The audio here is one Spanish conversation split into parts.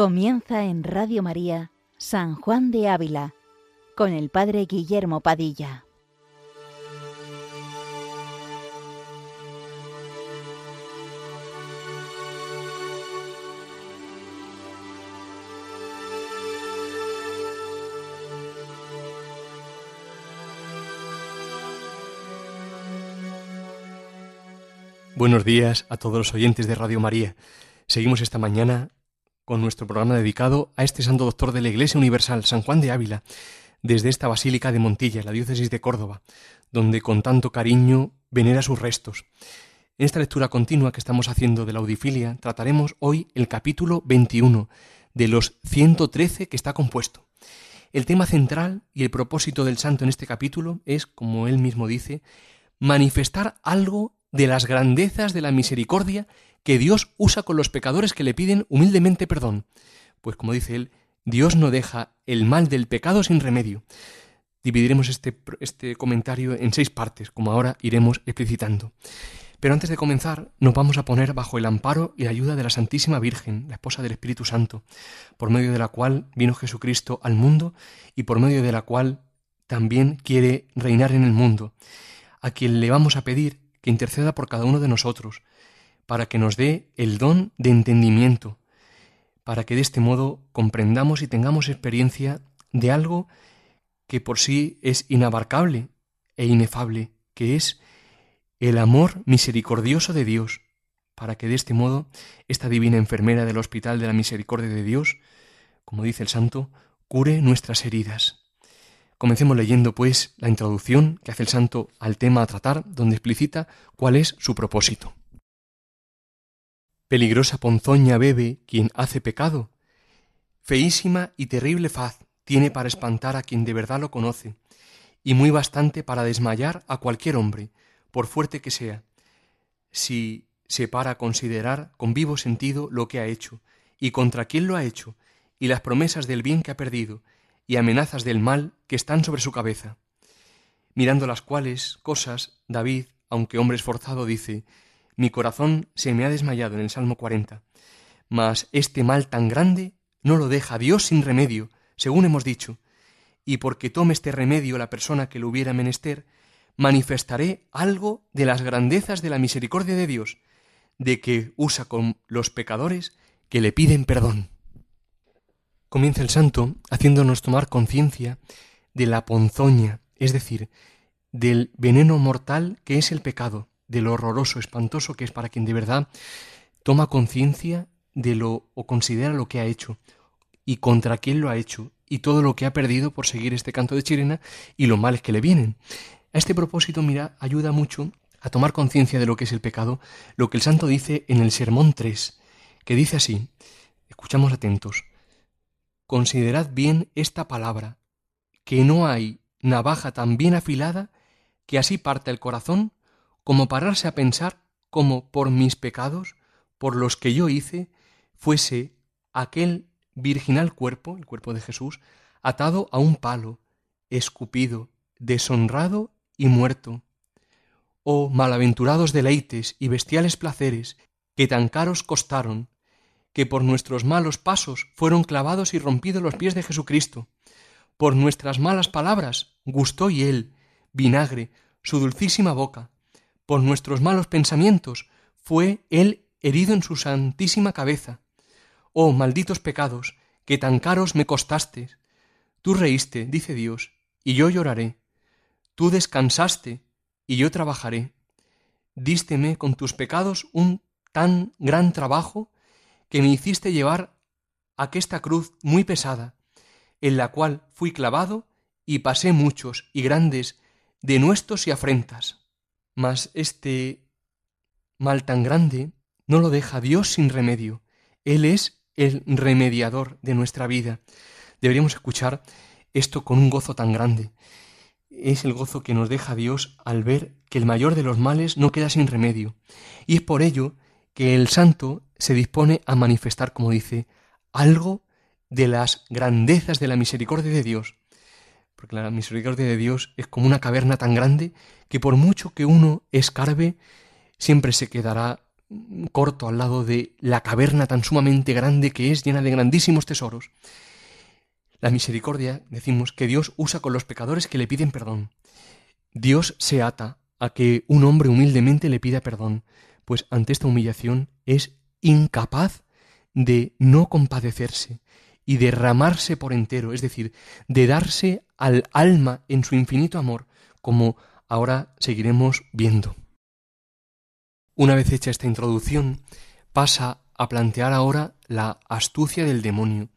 Comienza en Radio María San Juan de Ávila con el Padre Guillermo Padilla. Buenos días a todos los oyentes de Radio María. Seguimos esta mañana con nuestro programa dedicado a este santo doctor de la Iglesia Universal, San Juan de Ávila, desde esta Basílica de Montilla, la diócesis de Córdoba, donde con tanto cariño venera sus restos. En esta lectura continua que estamos haciendo de la audifilia, trataremos hoy el capítulo 21 de los 113 que está compuesto. El tema central y el propósito del santo en este capítulo es, como él mismo dice, manifestar algo de las grandezas de la misericordia que Dios usa con los pecadores que le piden humildemente perdón. Pues como dice él, Dios no deja el mal del pecado sin remedio. Dividiremos este, este comentario en seis partes, como ahora iremos explicitando. Pero antes de comenzar, nos vamos a poner bajo el amparo y la ayuda de la Santísima Virgen, la esposa del Espíritu Santo, por medio de la cual vino Jesucristo al mundo y por medio de la cual también quiere reinar en el mundo, a quien le vamos a pedir que interceda por cada uno de nosotros, para que nos dé el don de entendimiento, para que de este modo comprendamos y tengamos experiencia de algo que por sí es inabarcable e inefable, que es el amor misericordioso de Dios, para que de este modo esta divina enfermera del Hospital de la Misericordia de Dios, como dice el santo, cure nuestras heridas. Comencemos leyendo, pues, la introducción que hace el santo al tema a tratar, donde explicita cuál es su propósito. Peligrosa ponzoña bebe quien hace pecado. Feísima y terrible faz tiene para espantar a quien de verdad lo conoce, y muy bastante para desmayar a cualquier hombre, por fuerte que sea, si se para a considerar con vivo sentido lo que ha hecho, y contra quién lo ha hecho, y las promesas del bien que ha perdido, y amenazas del mal que están sobre su cabeza. Mirando las cuales cosas, David, aunque hombre esforzado, dice, Mi corazón se me ha desmayado en el Salmo 40. Mas este mal tan grande no lo deja Dios sin remedio, según hemos dicho, y porque tome este remedio la persona que lo hubiera menester, manifestaré algo de las grandezas de la misericordia de Dios, de que usa con los pecadores que le piden perdón. Comienza el santo haciéndonos tomar conciencia de la ponzoña, es decir, del veneno mortal que es el pecado, de lo horroroso, espantoso que es para quien de verdad toma conciencia de lo o considera lo que ha hecho y contra quién lo ha hecho y todo lo que ha perdido por seguir este canto de chirena y los males que le vienen. A este propósito, mira, ayuda mucho a tomar conciencia de lo que es el pecado, lo que el santo dice en el Sermón 3, que dice así, escuchamos atentos, Considerad bien esta palabra, que no hay navaja tan bien afilada que así parte el corazón como pararse a pensar como por mis pecados, por los que yo hice, fuese aquel virginal cuerpo, el cuerpo de Jesús, atado a un palo, escupido, deshonrado y muerto. Oh malaventurados deleites y bestiales placeres que tan caros costaron, que por nuestros malos pasos fueron clavados y rompidos los pies de Jesucristo. Por nuestras malas palabras gustó y él, vinagre, su dulcísima boca. Por nuestros malos pensamientos fue él herido en su santísima cabeza. Oh malditos pecados, que tan caros me costaste. Tú reíste, dice Dios, y yo lloraré. Tú descansaste, y yo trabajaré. Dísteme con tus pecados un tan gran trabajo que me hiciste llevar aquesta cruz muy pesada, en la cual fui clavado y pasé muchos y grandes denuestos y afrentas. Mas este mal tan grande no lo deja Dios sin remedio. Él es el remediador de nuestra vida. Deberíamos escuchar esto con un gozo tan grande. Es el gozo que nos deja Dios al ver que el mayor de los males no queda sin remedio. Y es por ello que el santo se dispone a manifestar, como dice, algo de las grandezas de la misericordia de Dios. Porque la misericordia de Dios es como una caverna tan grande que por mucho que uno escarbe, siempre se quedará corto al lado de la caverna tan sumamente grande que es, llena de grandísimos tesoros. La misericordia, decimos, que Dios usa con los pecadores que le piden perdón. Dios se ata a que un hombre humildemente le pida perdón, pues ante esta humillación es incapaz de no compadecerse y derramarse por entero, es decir, de darse al alma en su infinito amor, como ahora seguiremos viendo. Una vez hecha esta introducción, pasa a plantear ahora la astucia del demonio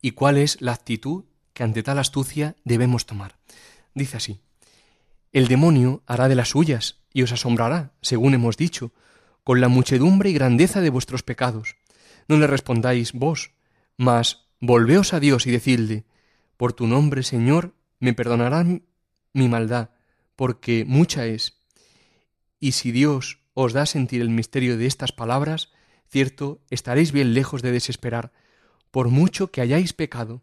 y cuál es la actitud que ante tal astucia debemos tomar. Dice así, el demonio hará de las suyas y os asombrará, según hemos dicho, con la muchedumbre y grandeza de vuestros pecados. No le respondáis vos, mas volveos a Dios y decidle, por tu nombre, Señor, me perdonarán mi maldad, porque mucha es. Y si Dios os da a sentir el misterio de estas palabras, cierto, estaréis bien lejos de desesperar, por mucho que hayáis pecado.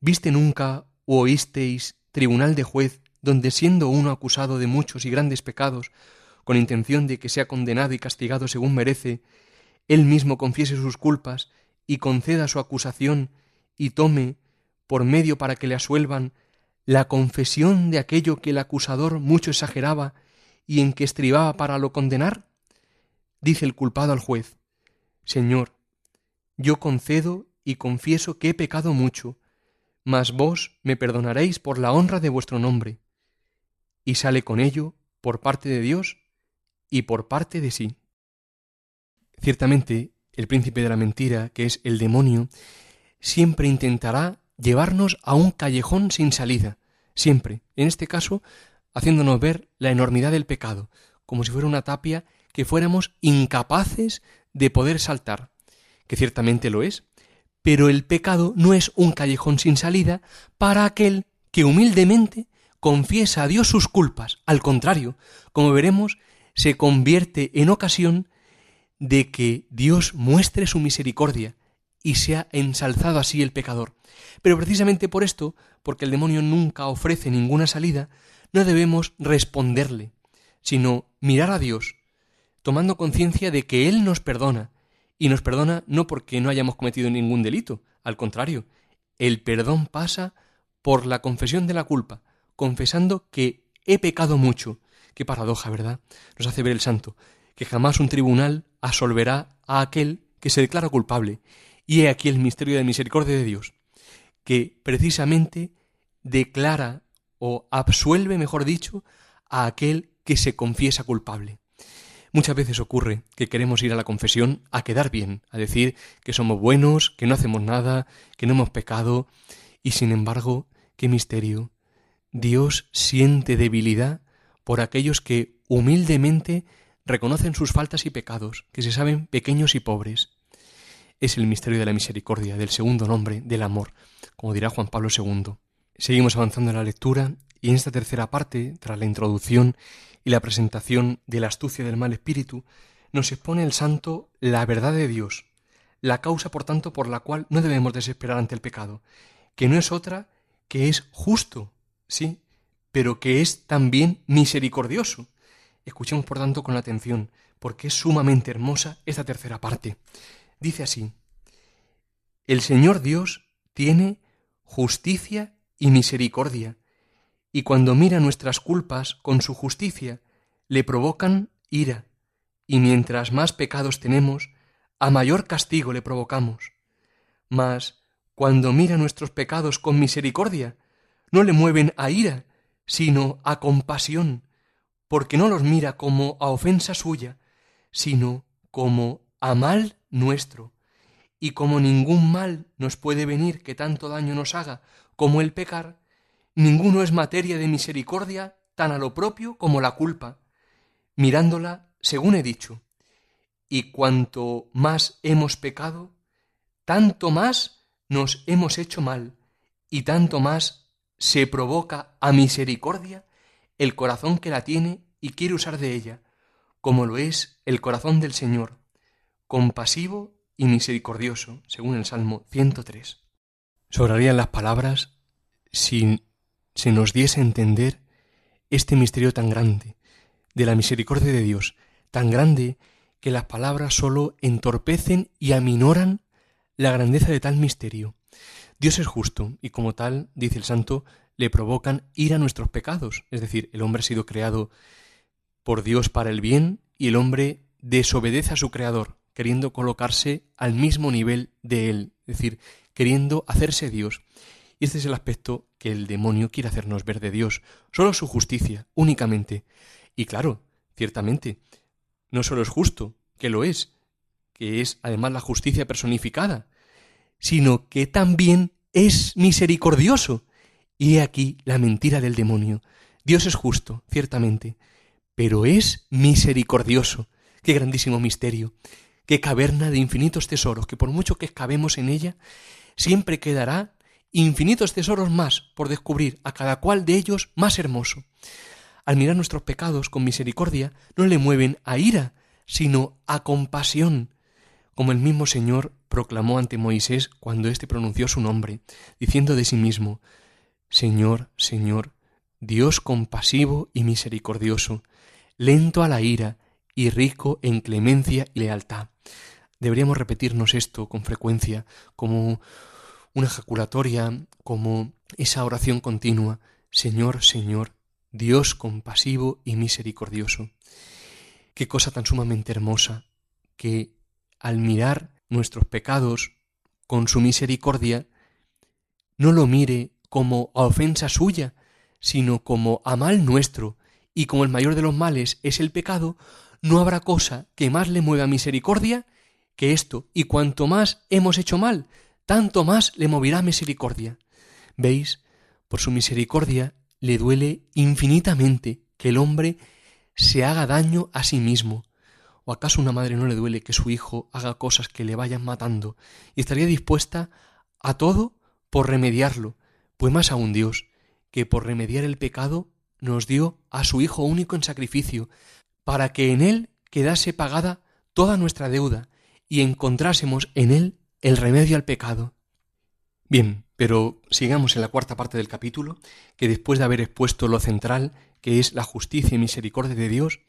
¿Viste nunca o oísteis tribunal de juez donde siendo uno acusado de muchos y grandes pecados, con intención de que sea condenado y castigado según merece, él mismo confiese sus culpas y conceda su acusación y tome, por medio para que le asuelvan, la confesión de aquello que el acusador mucho exageraba y en que estribaba para lo condenar? Dice el culpado al juez, Señor, yo concedo y confieso que he pecado mucho, mas vos me perdonaréis por la honra de vuestro nombre. Y sale con ello por parte de Dios y por parte de sí. Ciertamente, el príncipe de la mentira, que es el demonio, siempre intentará llevarnos a un callejón sin salida, siempre, en este caso, haciéndonos ver la enormidad del pecado, como si fuera una tapia que fuéramos incapaces de poder saltar, que ciertamente lo es, pero el pecado no es un callejón sin salida para aquel que humildemente confiesa a Dios sus culpas. Al contrario, como veremos, se convierte en ocasión de que Dios muestre su misericordia y sea ensalzado así el pecador. Pero precisamente por esto, porque el demonio nunca ofrece ninguna salida, no debemos responderle, sino mirar a Dios, tomando conciencia de que Él nos perdona, y nos perdona no porque no hayamos cometido ningún delito, al contrario, el perdón pasa por la confesión de la culpa, confesando que he pecado mucho. Qué paradoja, ¿verdad? Nos hace ver el santo, que jamás un tribunal absolverá a aquel que se declara culpable. Y he aquí el misterio de misericordia de Dios, que precisamente declara o absuelve, mejor dicho, a aquel que se confiesa culpable. Muchas veces ocurre que queremos ir a la confesión a quedar bien, a decir que somos buenos, que no hacemos nada, que no hemos pecado, y sin embargo, qué misterio. Dios siente debilidad por aquellos que humildemente reconocen sus faltas y pecados, que se saben pequeños y pobres. Es el misterio de la misericordia, del segundo nombre, del amor, como dirá Juan Pablo II. Seguimos avanzando en la lectura y en esta tercera parte, tras la introducción y la presentación de la astucia del mal espíritu, nos expone el santo la verdad de Dios, la causa, por tanto, por la cual no debemos desesperar ante el pecado, que no es otra que es justo, sí, pero que es también misericordioso. Escuchemos, por tanto, con atención, porque es sumamente hermosa esta tercera parte. Dice así, El Señor Dios tiene justicia y misericordia, y cuando mira nuestras culpas con su justicia, le provocan ira, y mientras más pecados tenemos, a mayor castigo le provocamos. Mas, cuando mira nuestros pecados con misericordia, no le mueven a ira, sino a compasión, porque no los mira como a ofensa suya, sino como a mal nuestro. Y como ningún mal nos puede venir que tanto daño nos haga como el pecar, Ninguno es materia de misericordia tan a lo propio como la culpa, mirándola según he dicho. Y cuanto más hemos pecado, tanto más nos hemos hecho mal, y tanto más se provoca a misericordia el corazón que la tiene y quiere usar de ella, como lo es el corazón del Señor, compasivo y misericordioso, según el Salmo 103. Sobrarían las palabras sin se nos diese a entender este misterio tan grande de la misericordia de Dios, tan grande que las palabras sólo entorpecen y aminoran la grandeza de tal misterio. Dios es justo y como tal, dice el santo, le provocan ir a nuestros pecados. Es decir, el hombre ha sido creado por Dios para el bien y el hombre desobedece a su creador, queriendo colocarse al mismo nivel de él, es decir, queriendo hacerse Dios. Y este es el aspecto que el demonio quiere hacernos ver de Dios, solo su justicia, únicamente. Y claro, ciertamente, no solo es justo, que lo es, que es además la justicia personificada, sino que también es misericordioso. Y he aquí la mentira del demonio. Dios es justo, ciertamente, pero es misericordioso. Qué grandísimo misterio, qué caverna de infinitos tesoros, que por mucho que excavemos en ella, siempre quedará infinitos tesoros más por descubrir, a cada cual de ellos más hermoso. Al mirar nuestros pecados con misericordia, no le mueven a ira, sino a compasión, como el mismo Señor proclamó ante Moisés cuando éste pronunció su nombre, diciendo de sí mismo, Señor, Señor, Dios compasivo y misericordioso, lento a la ira y rico en clemencia y lealtad. Deberíamos repetirnos esto con frecuencia, como una ejaculatoria, como esa oración continua, Señor, Señor, Dios compasivo y misericordioso. Qué cosa tan sumamente hermosa que al mirar nuestros pecados con su misericordia, no lo mire como a ofensa suya, sino como a mal nuestro, y como el mayor de los males es el pecado, no habrá cosa que más le mueva misericordia que esto, y cuanto más hemos hecho mal, tanto más le moverá misericordia. ¿Veis? Por su misericordia le duele infinitamente que el hombre se haga daño a sí mismo, ¿O acaso una madre no le duele que su hijo haga cosas que le vayan matando y estaría dispuesta a todo por remediarlo? Pues más aún Dios, que por remediar el pecado nos dio a su Hijo único en sacrificio, para que en Él quedase pagada toda nuestra deuda y encontrásemos en Él el remedio al pecado. Bien, pero sigamos en la cuarta parte del capítulo, que después de haber expuesto lo central, que es la justicia y misericordia de Dios,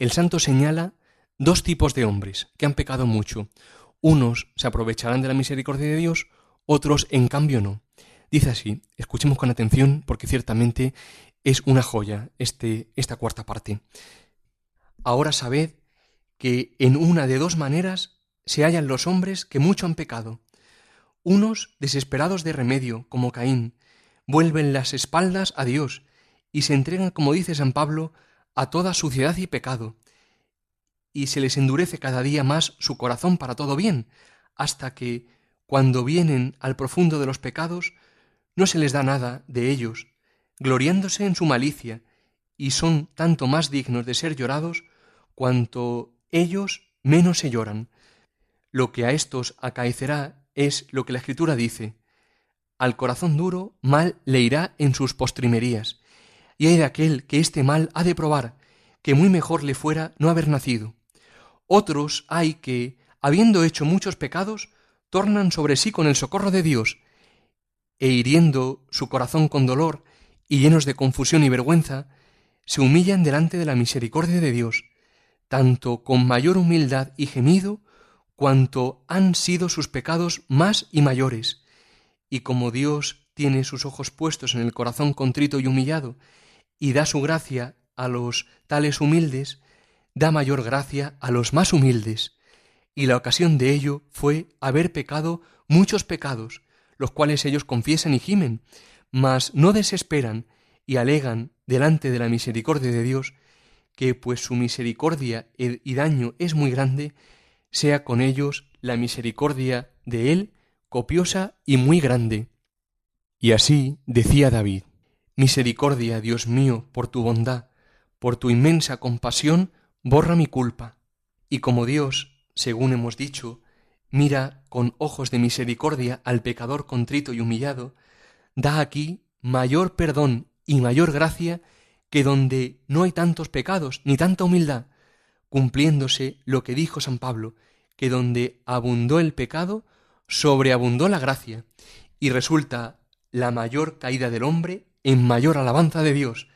el santo señala dos tipos de hombres que han pecado mucho. Unos se aprovecharán de la misericordia de Dios, otros en cambio no. Dice así, escuchemos con atención porque ciertamente es una joya este, esta cuarta parte. Ahora sabed que en una de dos maneras se hallan los hombres que mucho han pecado. Unos, desesperados de remedio, como Caín, vuelven las espaldas a Dios y se entregan, como dice San Pablo, a toda suciedad y pecado, y se les endurece cada día más su corazón para todo bien, hasta que, cuando vienen al profundo de los pecados, no se les da nada de ellos, gloriándose en su malicia, y son tanto más dignos de ser llorados cuanto ellos menos se lloran. Lo que a estos acaecerá es lo que la Escritura dice, al corazón duro mal le irá en sus postrimerías, y hay de aquel que este mal ha de probar, que muy mejor le fuera no haber nacido. Otros hay que, habiendo hecho muchos pecados, tornan sobre sí con el socorro de Dios, e hiriendo su corazón con dolor y llenos de confusión y vergüenza, se humillan delante de la misericordia de Dios, tanto con mayor humildad y gemido, cuanto han sido sus pecados más y mayores. Y como Dios tiene sus ojos puestos en el corazón contrito y humillado, y da su gracia a los tales humildes, da mayor gracia a los más humildes, y la ocasión de ello fue haber pecado muchos pecados, los cuales ellos confiesan y gimen, mas no desesperan y alegan delante de la misericordia de Dios que, pues su misericordia y daño es muy grande, sea con ellos la misericordia de Él copiosa y muy grande. Y así decía David, Misericordia, Dios mío, por tu bondad, por tu inmensa compasión, borra mi culpa. Y como Dios, según hemos dicho, mira con ojos de misericordia al pecador contrito y humillado, da aquí mayor perdón y mayor gracia que donde no hay tantos pecados ni tanta humildad, cumpliéndose lo que dijo San Pablo, que donde abundó el pecado, sobreabundó la gracia, y resulta la mayor caída del hombre en mayor alabanza de Dios,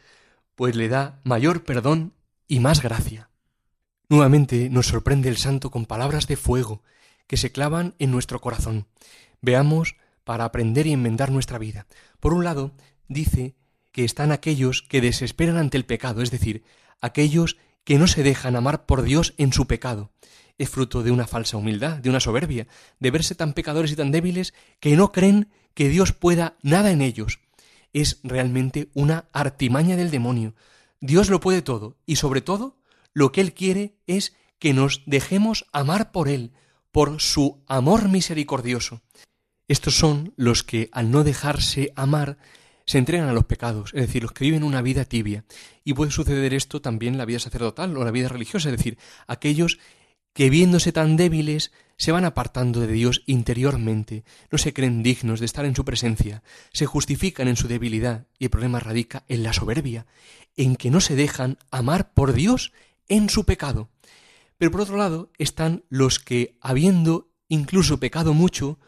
pues le da mayor perdón y más gracia. Nuevamente nos sorprende el santo con palabras de fuego que se clavan en nuestro corazón. Veamos para aprender y enmendar nuestra vida. Por un lado, dice que están aquellos que desesperan ante el pecado, es decir, aquellos que no se dejan amar por Dios en su pecado. Es fruto de una falsa humildad, de una soberbia, de verse tan pecadores y tan débiles que no creen que Dios pueda nada en ellos. Es realmente una artimaña del demonio. Dios lo puede todo y sobre todo lo que Él quiere es que nos dejemos amar por Él, por su amor misericordioso. Estos son los que, al no dejarse amar, se entregan a los pecados, es decir, los que viven una vida tibia. Y puede suceder esto también en la vida sacerdotal o la vida religiosa, es decir, aquellos que viéndose tan débiles se van apartando de Dios interiormente, no se creen dignos de estar en su presencia, se justifican en su debilidad y el problema radica en la soberbia, en que no se dejan amar por Dios en su pecado. Pero por otro lado están los que, habiendo incluso pecado mucho,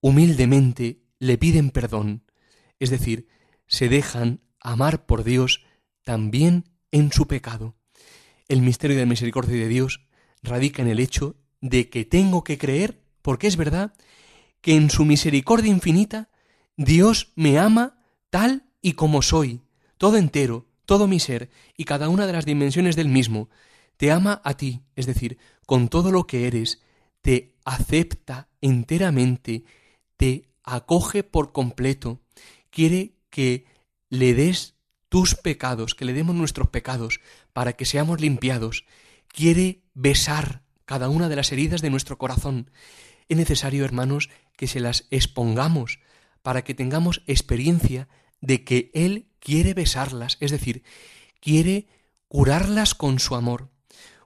humildemente le piden perdón, es decir, se dejan amar por Dios también en su pecado. El misterio de la misericordia de Dios radica en el hecho de que tengo que creer, porque es verdad, que en su misericordia infinita Dios me ama tal y como soy, todo entero, todo mi ser y cada una de las dimensiones del mismo. Te ama a ti, es decir, con todo lo que eres, te acepta enteramente, te acoge por completo, quiere que le des tus pecados, que le demos nuestros pecados, para que seamos limpiados. Quiere besar cada una de las heridas de nuestro corazón. Es necesario, hermanos, que se las expongamos para que tengamos experiencia de que Él quiere besarlas, es decir, quiere curarlas con su amor.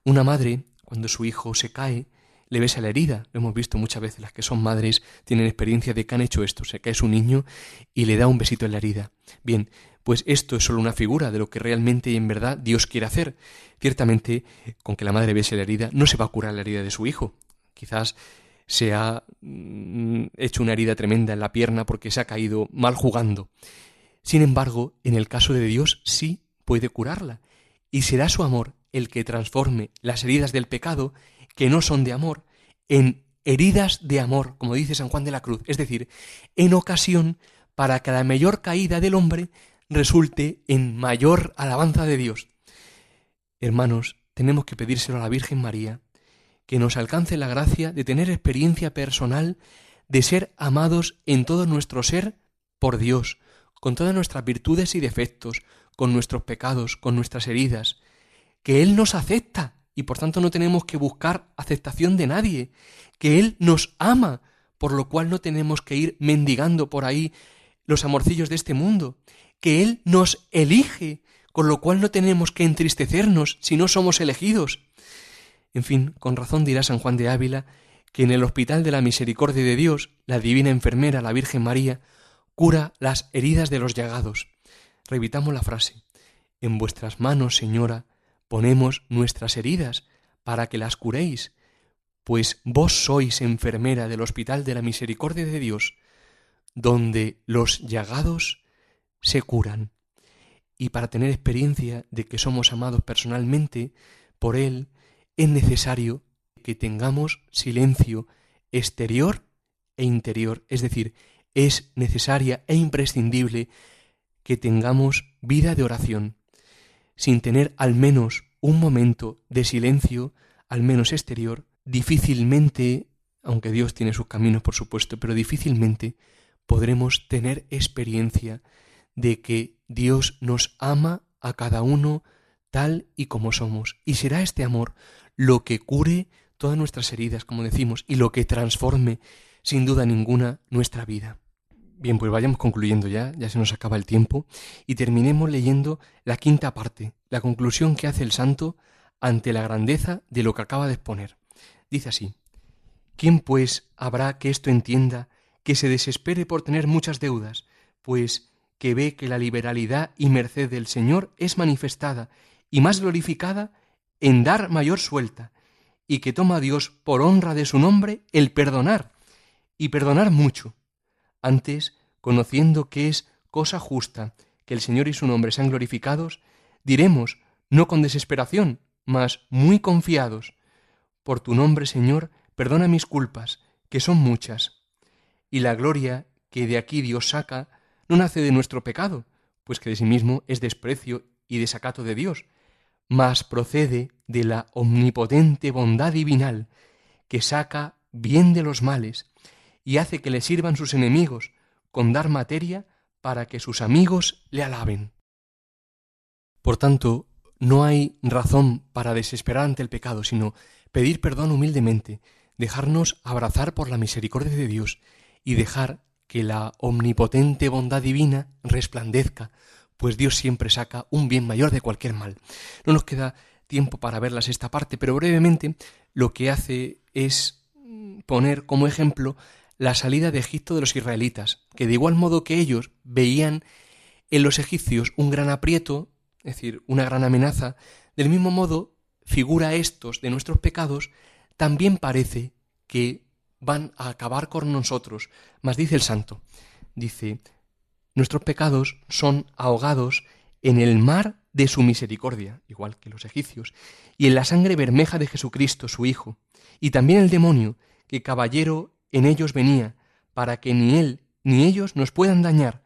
Una madre, cuando su hijo se cae, le besa la herida. Lo hemos visto muchas veces, las que son madres tienen experiencia de que han hecho esto. Se cae su niño y le da un besito en la herida. Bien, pues esto es solo una figura de lo que realmente y en verdad Dios quiere hacer. Ciertamente, con que la madre bese la herida, no se va a curar la herida de su hijo. Quizás se ha mm, hecho una herida tremenda en la pierna porque se ha caído mal jugando. Sin embargo, en el caso de Dios sí puede curarla, y será su amor el que transforme las heridas del pecado que no son de amor en heridas de amor, como dice San Juan de la Cruz, es decir, en ocasión para que la mayor caída del hombre resulte en mayor alabanza de Dios. Hermanos, tenemos que pedírselo a la Virgen María, que nos alcance la gracia de tener experiencia personal de ser amados en todo nuestro ser por Dios, con todas nuestras virtudes y defectos, con nuestros pecados, con nuestras heridas, que Él nos acepta y por tanto no tenemos que buscar aceptación de nadie, que Él nos ama, por lo cual no tenemos que ir mendigando por ahí los amorcillos de este mundo, que Él nos elige, con lo cual no tenemos que entristecernos si no somos elegidos. En fin, con razón dirá San Juan de Ávila que en el hospital de la misericordia de Dios, la divina enfermera, la Virgen María, cura las heridas de los llagados. Revitamos la frase. En vuestras manos, Señora, ponemos nuestras heridas para que las curéis, pues vos sois enfermera del Hospital de la Misericordia de Dios, donde los llagados se curan. Y para tener experiencia de que somos amados personalmente por Él, es necesario que tengamos silencio exterior e interior, es decir, es necesaria e imprescindible que tengamos vida de oración sin tener al menos un momento de silencio, al menos exterior, difícilmente, aunque Dios tiene sus caminos por supuesto, pero difícilmente podremos tener experiencia de que Dios nos ama a cada uno tal y como somos. Y será este amor lo que cure todas nuestras heridas, como decimos, y lo que transforme, sin duda ninguna, nuestra vida. Bien, pues vayamos concluyendo ya, ya se nos acaba el tiempo, y terminemos leyendo la quinta parte, la conclusión que hace el santo ante la grandeza de lo que acaba de exponer. Dice así, ¿quién pues habrá que esto entienda, que se desespere por tener muchas deudas, pues que ve que la liberalidad y merced del Señor es manifestada y más glorificada en dar mayor suelta, y que toma a Dios por honra de su nombre el perdonar, y perdonar mucho, antes, conociendo que es cosa justa que el Señor y su nombre sean glorificados, diremos, no con desesperación, mas muy confiados. Por tu nombre, Señor, perdona mis culpas, que son muchas. Y la gloria que de aquí Dios saca no nace de nuestro pecado, pues que de sí mismo es desprecio y desacato de Dios, mas procede de la omnipotente bondad divinal, que saca bien de los males y hace que le sirvan sus enemigos, con dar materia para que sus amigos le alaben. Por tanto, no hay razón para desesperar ante el pecado, sino pedir perdón humildemente, dejarnos abrazar por la misericordia de Dios y dejar que la omnipotente bondad divina resplandezca, pues Dios siempre saca un bien mayor de cualquier mal. No nos queda tiempo para verlas esta parte, pero brevemente lo que hace es poner como ejemplo la salida de Egipto de los israelitas, que de igual modo que ellos veían en los egipcios un gran aprieto, es decir, una gran amenaza, del mismo modo figura estos de nuestros pecados, también parece que van a acabar con nosotros. Mas dice el santo, dice, nuestros pecados son ahogados en el mar de su misericordia, igual que los egipcios, y en la sangre bermeja de Jesucristo, su Hijo, y también el demonio, que caballero en ellos venía, para que ni él ni ellos nos puedan dañar,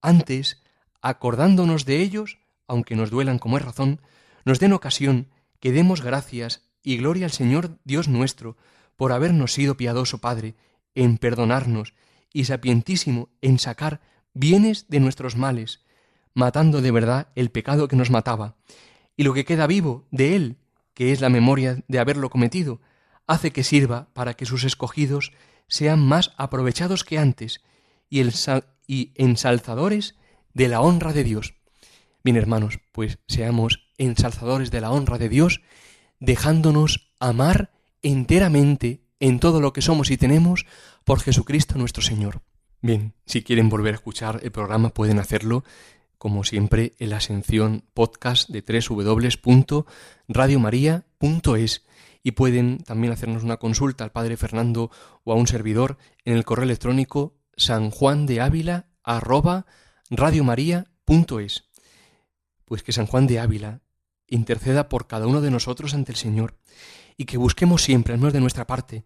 antes, acordándonos de ellos, aunque nos duelan como es razón, nos den ocasión que demos gracias y gloria al Señor Dios nuestro, por habernos sido piadoso Padre, en perdonarnos, y sapientísimo en sacar bienes de nuestros males, matando de verdad el pecado que nos mataba, y lo que queda vivo de él, que es la memoria de haberlo cometido, hace que sirva para que sus escogidos sean más aprovechados que antes y, ensalzadores de la honra de Dios. Bien, hermanos, pues seamos ensalzadores de la honra de Dios, dejándonos amar enteramente en todo lo que somos y tenemos por Jesucristo nuestro Señor. Bien, si quieren volver a escuchar el programa pueden hacerlo, como siempre, en la ascensión podcast de www.radiomaria.es y pueden también hacernos una consulta al Padre Fernando o a un servidor en el correo electrónico sanjuandeávila@radiomaria.es. Pues que San Juan de Ávila interceda por cada uno de nosotros ante el Señor y que busquemos siempre, al menos de nuestra parte,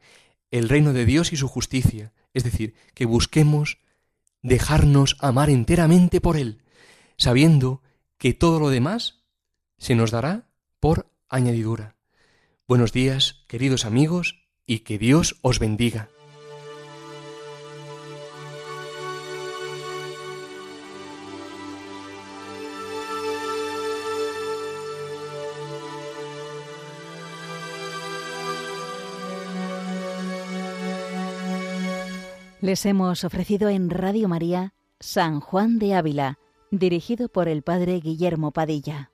el reino de Dios y su justicia, es decir, que busquemos dejarnos amar enteramente por Él, sabiendo que todo lo demás se nos dará por añadidura. Buenos días, queridos amigos, y que Dios os bendiga. Les hemos ofrecido en Radio María San Juan de Ávila, dirigido por el Padre Guillermo Padilla.